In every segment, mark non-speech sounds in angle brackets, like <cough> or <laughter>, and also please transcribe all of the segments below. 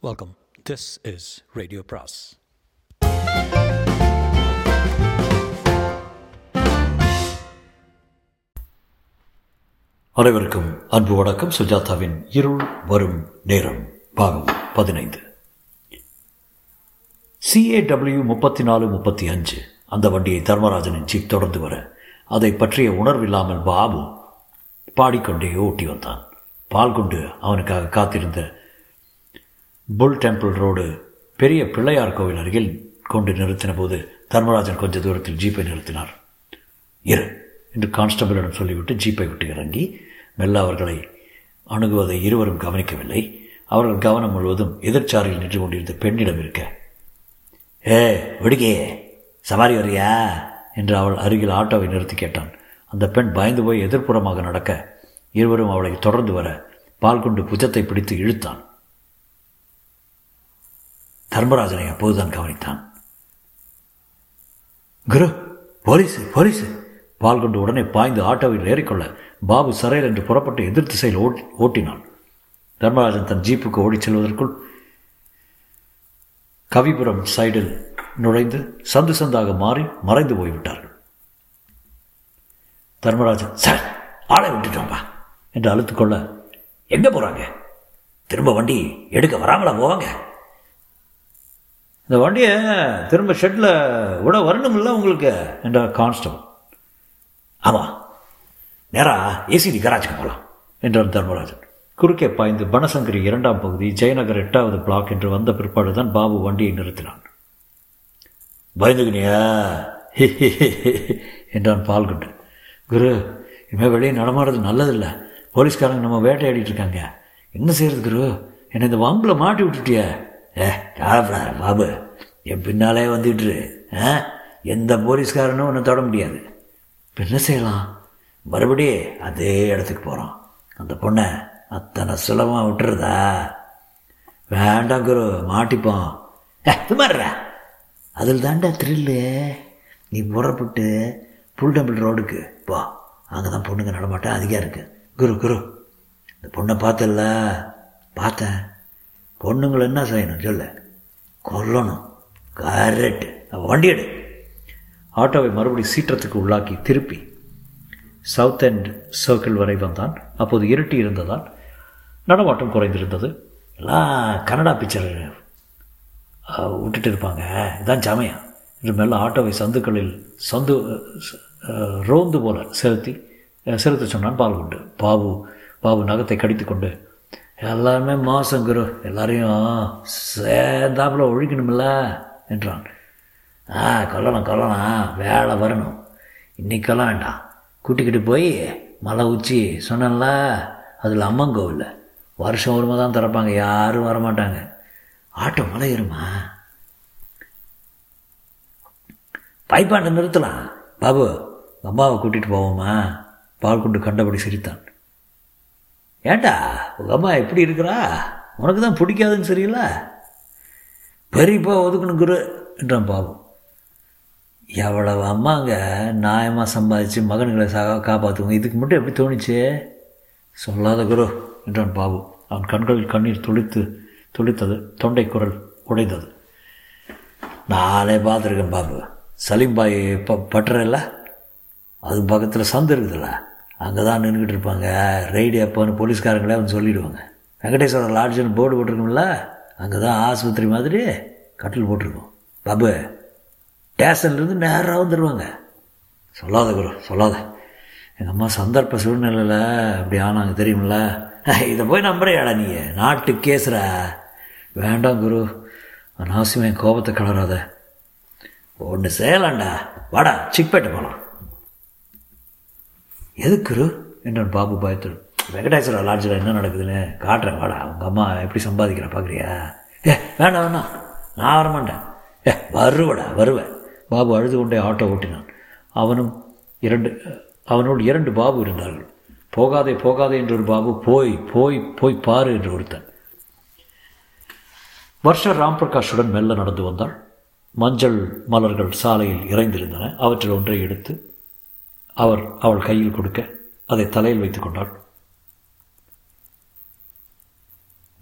Welcome this is radio பிராஸ் அனைவருக்கும் அன்பு வணக்கம். சுஜாதாவின் இருள் வரும் நேரம் பாகம் பதினைந்து. சிஏடபிள்யூ முப்பத்தி நாலு முப்பத்தி அஞ்சு அந்த வண்டியை தர்மராஜனின் ஜீப் தொடர்ந்து வர அதை பற்றிய உணர்வில்லாமல் பாபு பாடிக்கொண்டே ஓட்டி வந்தான். பால் கொண்டு அவனுக்காக காத்திருந்த புல் டெம்பிள் ரோடு பெரிய பிள்ளையார் கோவில் அருகில் கொண்டு நிறுத்தின போது தர்மராஜன் கொஞ்ச தூரத்தில் ஜீப்பை நிறுத்தினார். இரு என்று கான்ஸ்டபிளிடம் சொல்லிவிட்டு ஜீப்பை விட்டு இறங்கி மெல்ல அவர்களை அணுகுவதை இருவரும் கவனிக்கவில்லை. அவர்கள் கவனம் முழுவதும் எதிர்ச்சாரியில் நின்று கொண்டிருந்த பெண்ணிடம் இருக்க ஏ விடுகே சவாரி வரியா? என்று அவள் அருகில் ஆட்டோவை நிறுத்தி கேட்டான். அந்த பெண் பயந்து போய் எதிர்ப்புறமாக நடக்க இருவரும் அவளை தொடர்ந்து வர பால் கொண்டு புஜத்தை பிடித்து இழுத்தான். தர்மராஜனை அப்போதுதான் கவனித்தான். குரு போலீஸு போலீஸு பால் கொண்டு உடனே பாய்ந்து ஆட்டோவில் ஏறிக்கொள்ள பாபு சரையல் என்று புறப்பட்டு எதிர் திசையில் ஓட்டி ஓட்டினான். தர்மராஜன் தன் ஜீப்புக்கு ஓடிச் செல்வதற்குள் கவிபுரம் சைடில் நுழைந்து சந்து சந்தாக மாறி மறைந்து போய்விட்டார்கள். தர்மராஜன் சார் ஆளை விட்டுட்டோம்பா என்று அழுத்துக்கொள்ள எங்கே போகிறாங்க திரும்ப வண்டி எடுக்க வராமலா போவாங்க? இந்த வண்டியை திரும்ப ஷெட்டில் விட வரணுமில்ல உங்களுக்கு? என்றார் கான்ஸ்டபிள். ஆமாம் நேராக ஏசிடி கராஜுக்கு போகலாம் என்றார் தர்மராஜன். குறுக்கே பாய்ந்து பனசங்கரி இரண்டாம் பகுதி ஜெயநகர் எட்டாவது பிளாக் என்று வந்த பிற்பாடு தான் பாபு வண்டியை நிறுத்தினான். பயந்துக்கினியா என்றான் பால்குண்டு குரு இனிமேல் வெளியே நடமாடுறது நல்லதில்லை. போலீஸ்காரங்க நம்ம வேட்டையாடிட்டு இருக்காங்க. என்ன செய்யறது குரு? என்னை இந்த வம்பில் மாட்டி விட்டுட்டிய. ஏ கவலைப்படாத பாபு. என் பின்னாலே வந்துட்டுரு. ஆ? எந்த போலீஸ்காரனும் ஒன்றும் தொட முடியாது. இப்போ என்ன செய்யலாம்? மறுபடி அதே இடத்துக்கு போகிறோம் அந்த பொண்ணை அத்தனை சுலபமாக விட்டுறதா? வேண்டாம் குரு மாட்டிப்போம். ஏ அதில் தாண்டா த்ரில்லு நீ புறப்பட்டு புல் டம்பிள் ரோடுக்கு போ. அங்கே தான் பொண்ணுங்க நடமாட்டேன் அதிகம் இருக்கு. குரு குரு. இந்த பொண்ணை பார்த்தல பார்த்தேன். பொண்ணுங்களை என்ன செய்யணும் சொல்ல? கொல்லணும். கரெக்டு வண்டி எடு. ஆட்டோவை மறுபடி சீற்றத்துக்கு உள்ளாக்கி திருப்பி சவுத் அண்ட் சர்க்கிள் வரை வந்தான். அப்போது இருட்டி இருந்ததால் நடமாட்டம் குறைந்திருந்தது. எல்லாம் கனடா பிக்சர் விட்டுட்டு இருப்பாங்க. இதான் சமயம் என்று மேலே ஆட்டோவை சந்துக்களில் சந்து ரோந்து போல செலுத்தி செலுத்த சொன்னான் பால் உண்டு பாபு பாபு நகத்தை கடித்து கொண்டு எல்லாருமே மோசம் குரு. எல்லாரையும் சேர்ந்தாப்புல ஒழிக்கணுமில்ல என்றான். ஆ கொல்லலாம் கொல்லலாம் வேலை வரணும். இன்றைக்கெல்லாம் வேண்டாம். கூட்டிக்கிட்டு போய் மலை உச்சி சொன்னேன்ல அதில் அம்மன் கோவில் வருஷம் ஒருமை தான் திறப்பாங்க. யாரும் வரமாட்டாங்க. ஆட்டோ மலை ஏறுமா? பைப்பாண்டை நிறுத்தலாம். பாபு அம்மாவை கூட்டிகிட்டு போவோமா? பால் கொண்டு கண்டபடி சிரித்தான். ஏண்டா உங்கள் அம்மா எப்படி இருக்கிறா? உனக்கு தான் பிடிக்காதுன்னு சரியில்ல? பெரியப்பா ஒதுக்கணுங்கிற குரு என்றான் பாபு. எவ்வளவு அம்மாங்க நியாயமாக சம்பாதிச்சு மகன்களை சா காப்பாற்றுவோம் இதுக்கு மட்டும் எப்படி தோணுச்சு? சொல்லாத குரு என்றான் பாபு. அவன் கண்களில் கண்ணீர் துளித்து துளித்தது. தொண்டை குரல் உடைந்தது. நானே பார்த்துருக்கேன் பாபு. சலீம்பாய் ப பட்டுறல அது பக்கத்தில் சந்து இருக்குதுல்ல? அங்கே தான் நின்றுக்கிட்டு இருப்பாங்க. ரெய்டு எப்போன்னு போலீஸ்காரங்களே வந்து சொல்லிவிடுவாங்க வெங்கடேஸ்வரர் லாட்ஜுன்னு போர்டு போட்டிருக்கோம்ல அங்கே தான் ஆஸ்பத்திரி மாதிரி கட்டில் போட்டிருக்கோம். பாபு ஸ்டேஷன்லேருந்து நேராக வந்துடுவாங்க சொல்லாத குரு சொல்லாத. எங்கள் அம்மா சந்தர்ப்ப சூழ்நிலையில் அப்படி ஆனாங்க தெரியுமில்ல? <laughs> இதை போய் நம்புறையாடா நீ? நாட்டு கேசுற. வேண்டாம் குரு அனாவசியம் என் கோபத்தை கலராத. ஒன்று செய்யலாண்டா வாடா சிக்பேட்டை போகலாம் எதுக்கு என்றான் பாபு பயத்துடன் வெங்கடேஸ்வர லாட்ஜில் என்ன நடக்குதுன்னு காட்டுறேன் வாடா அவங்க அம்மா எப்படி சம்பாதிக்கிற பார்க்குறியா ஏ வேண்டாம் வேணாம் நான் வரமாட்டேன் ஏ வருவடா வருவேன் பாபு அழுது கொண்டே ஆட்டோ ஓட்டினான். அவனும் இரண்டு அவனோடு இரண்டு பாபு இருந்தார்கள். போகாதே போகாதே என்று ஒரு பாபு போய் போய் போய் பாரு என்று ஒருத்தன். வருஷா ராம் பிரகாஷுடன் மெல்ல நடந்து வந்தாள். மஞ்சள் மலர்கள் சாலையில் இறைந்திருந்தன. அவற்றில் ஒன்றை எடுத்து அவர் அவள் கையில் கொடுக்க அதை தலையில் வைத்துக் கொண்டாள்.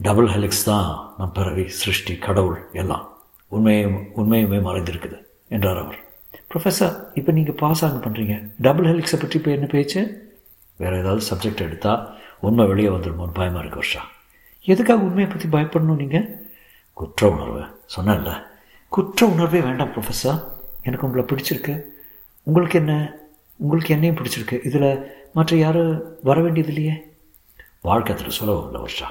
டபுள் ஹெலிக்ஸ் தான் நம் பிறவி சிருஷ்டி கடவுள் எல்லாம். உண்மையும் உண்மையுமே மறைந்திருக்குது என்றார் அவர். ப்ரொஃபஸர் இப்போ நீங்கள் பாஸ் ஆக பண்ணுறீங்க டபுள் ஹெலிக்ஸை பற்றி இப்போ என்ன பேச்சு? வேறு ஏதாவது சப்ஜெக்ட் எடுத்தால் உண்மை வெளியே வந்துடுமோன்னு பயமாக இருக்கு வருஷா. எதுக்காக உண்மையை பற்றி பயப்படணும் நீங்கள் குற்ற உணர்வு. சொன்னேன்ல. குற்ற உணர்வே வேண்டாம் ப்ரொஃபஸர் எனக்கு உங்களை பிடிச்சிருக்கு. உங்களுக்கு என்ன? உங்களுக்கு என்னையும் பிடிச்சிருக்கு. இதில் மற்ற யாரும் வர வேண்டியது இல்லையே வாழ்க்கத்தில் சுலபம் இல்லை வருஷா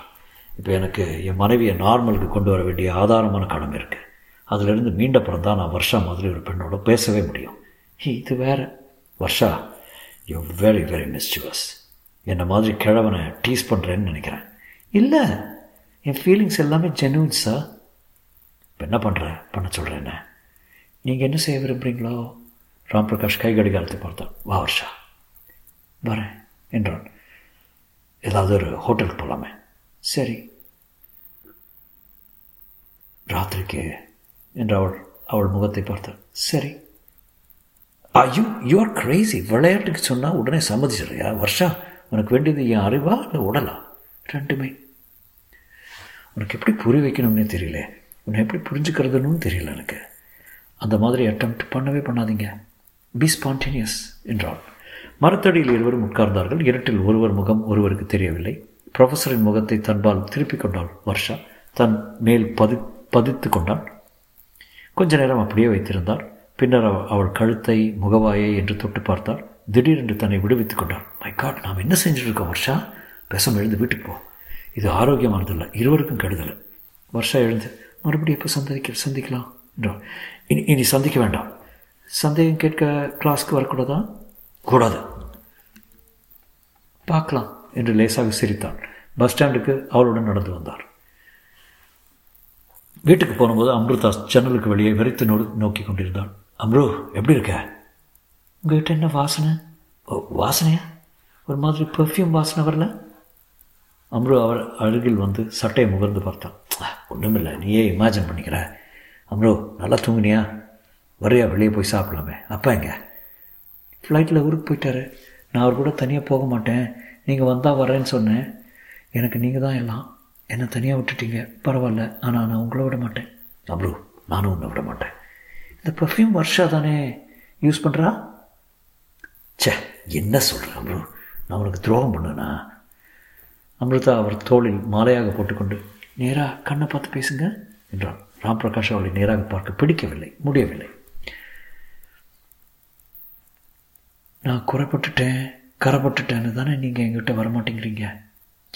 இப்போ எனக்கு என் மனைவியை நார்மலுக்கு கொண்டு வர வேண்டிய ஆதாரமான கடமை இருக்குது அதிலிருந்து மீண்டப்புறம் தான் நான் வருஷா மாதிரி ஒரு பெண்ணோட பேசவே முடியும். இது வேற. வருஷா யூ வெரி வெரி மிஸ்டிவஸ் என்னை மாதிரி கிழவனை டீஸ் பண்ணுறேன்னு நினைக்கிறேன். இல்லை என் ஃபீலிங்ஸ் எல்லாமே ஜென்யூன் சார் இப்போ என்ன பண்ணுற பண்ண சொல்கிறேன் நீங்கள் என்ன செய்ய விரும்புகிறீங்களோ ராம் பிரகாஷ் கை கடிகாரத்தை பார்த்தான் வா வருஷா வரேன் என்றான். ஏதாவது ஒரு ஹோட்டலுக்கு போகலாமே சரி. ராத்திரிக்கு என்று அவள் அவள் முகத்தை பார்த்தாள் சரி. ஐயோ யூ ஆர் கிரேசி விளையாட்டுக்கு சொன்னால் உடனே சம்மதிச்சிடுறியா? வருஷா உனக்கு வேண்டியது என் அறிவா இல்லை உடலா? ரெண்டுமே. உனக்கு எப்படி புரிய வைக்கணும்னே தெரியல. உன்னை எப்படி புரிஞ்சுக்கிறதுன்னு தெரியல எனக்கு. அந்த மாதிரி அட்டம் பண்ணவே பண்ணாதீங்க. பி ஸ்பான்டேனியஸ் என்றாள் மரத்தடியில் இருவரும் உட்கார்ந்தார்கள். இருட்டில் ஒருவர் முகம் ஒருவருக்கு தெரியவில்லை. ப்ரொஃபஸரின் முகத்தை தன்பால் திருப்பிக் கொண்டாள் வர்ஷா. தன் மேல் பதி பதித்து கொண்டாள் கொஞ்ச நேரம் அப்படியே வைத்திருந்தார். பின்னர் அவள் கழுத்தை முகவாயை என்று தொட்டு பார்த்தார். திடீரென்று தன்னை விடுவித்துக் கொண்டாள் மை காட் நாம் என்ன செஞ்சுட்டு இருக்கோம் வர்ஷா? பேசாமல் எழுந்து வீட்டுக்கு போ. இது ஆரோக்கியமானதில்லை. இருவருக்கும் கெடுதல். வருஷா எழுந்து மறுபடியும் எப்போ சந்திக்க சந்திக்கலாம்? என்றாள் இனி இனி சந்திக்க வேண்டாம். சந்தேகம் கேட்க கிளாஸ்க்கு வரக்கூடாதா? கூடாது. பார்க்கலாம் என்று லேசாக சிரித்தான். பஸ் ஸ்டாண்டுக்கு அவளுடன் நடந்து வந்தார். வீட்டுக்கு போனபோது அம்ருதா ஜன்னலுக்கு வெளியே வெறித்து நோ நோக்கி கொண்டிருந்தாள். அம்ரு எப்படி இருக்க? உங்கள்கிட்ட என்ன வாசனை? ஓ வாசனையா? ஒரு மாதிரி பெர்ஃப்யூம் வாசனை வரல? அம்ரு அவர் அருகில் வந்து சட்டையை முகர்ந்து பார்த்தான். ஒன்றுமில்லை நீயே இமேஜின் பண்ணிக்கிற. அம்ரு நல்லா தூங்குனியா? வரையா வெளியே போய் சாப்பிடலாமே. அப்பா எங்க? ஃப்ளைட்டில் ஊருக்கு போயிட்டாரு. நான் அவர் கூட தனியாக போக மாட்டேன். நீங்கள் வந்தால் வரேன்னு சொன்னேன். எனக்கு நீங்கள் தான் எல்லாம். என்னை தனியாக விட்டுட்டீங்க. பரவாயில்ல. ஆனால் நான் உங்களை விட மாட்டேன். அப்ரோ நானும் உன்னை விட மாட்டேன். இந்த பர்ஃப்யூம் வருஷா தானே? யூஸ் பண்ணுறா சே என்ன சொல்கிறேன் அப்ரோ நான் உனக்கு துரோகம் பண்ணுனா? அமிர்தா அவர் தோளில் மாலையாக போட்டுக்கொண்டு நேராக கண்ணை பார்த்து பேசுங்க என்றான். ராம் பிரகாஷ் அவளை நேராக பார்க்க பிடிக்கவில்லை முடியவில்லை. நான் குறைப்பட்டுட்டேன் கரைப்பட்டுட்டேன்னு தானே நீங்கள் எங்கிட்ட வரமாட்டேங்கிறீங்க?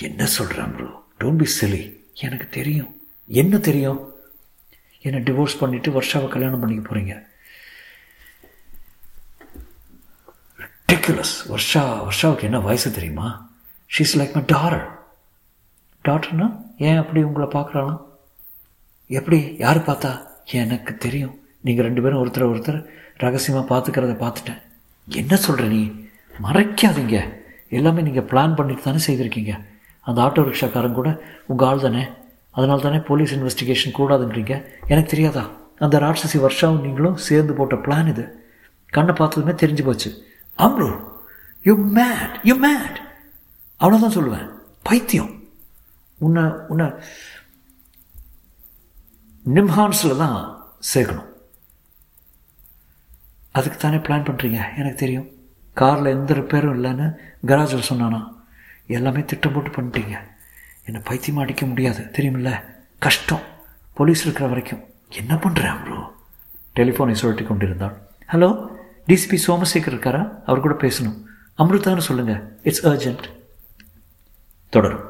என்ன சொல்கிறேன் ப்ரோ டோன்ட் பி சிலி எனக்கு தெரியும். என்ன தெரியும்? என்னை டிவோர்ஸ் பண்ணிவிட்டு வருஷாவை கல்யாணம் பண்ணிக்க போகிறீங்க ரெட்டிகுலஸ் வருஷா வருஷாவுக்கு என்ன வயசு தெரியுமா? ஷீஸ் லைக் மை டாரர் டாக்டர்னா ஏன் அப்படி உங்களை பார்க்குறாளாம் எப்படி? யார் பார்த்தா? எனக்கு தெரியும். நீங்கள் ரெண்டு பேரும் ஒருத்தர் ஒருத்தர் ரகசியமாக பார்த்துக்கிறத பார்த்துட்டேன். என்ன சொல்கிற நீ? மறைக்காதீங்க. எல்லாமே நீங்கள் பிளான் பண்ணிட்டு தானே செய்திருக்கீங்க. அந்த ஆட்டோ ரிக்ஷாக்காரன் கூட உங்கள் ஆள் தானே. அதனால தானே போலீஸ் இன்வெஸ்டிகேஷன் கூடாதுன்றீங்க. எனக்கு தெரியாதா? அந்த ராட்சசி வருஷாவும் நீங்களும் சேர்ந்து போட்ட பிளான் இது. கண்ணை பார்த்ததுமே தெரிஞ்சு போச்சு. Amru you mad you mad அவ்வளோதான் சொல்லுவேன். பைத்தியம். உன்னை உன்னை நிம்ஹான்ஸில் தான் சேர்க்கணும். அதுக்கு தானே பிளான் பண்ணுறீங்க எனக்கு தெரியும். காரில் எந்த ரிப்பேரும் இல்லைன்னு கராஜில் சொன்னானா. எல்லாமே திட்டம் போட்டு பண்ணிட்டீங்க. என்னை பைத்தியமாக அடிக்க முடியாது. தெரியுமில்ல? கஷ்டம். போலீஸ் இருக்கிற வரைக்கும். என்ன பண்ணுறேன் ப்ரோ டெலிஃபோனை சுழட்டி கொண்டிருந்தாள். ஹலோ டிசிபி சோமசேகர் இருக்காரா? அவர் கூட பேசணும். அமிர்தான்னு சொல்லுங்கள் இட்ஸ் அர்ஜென்ட் தொடரும்.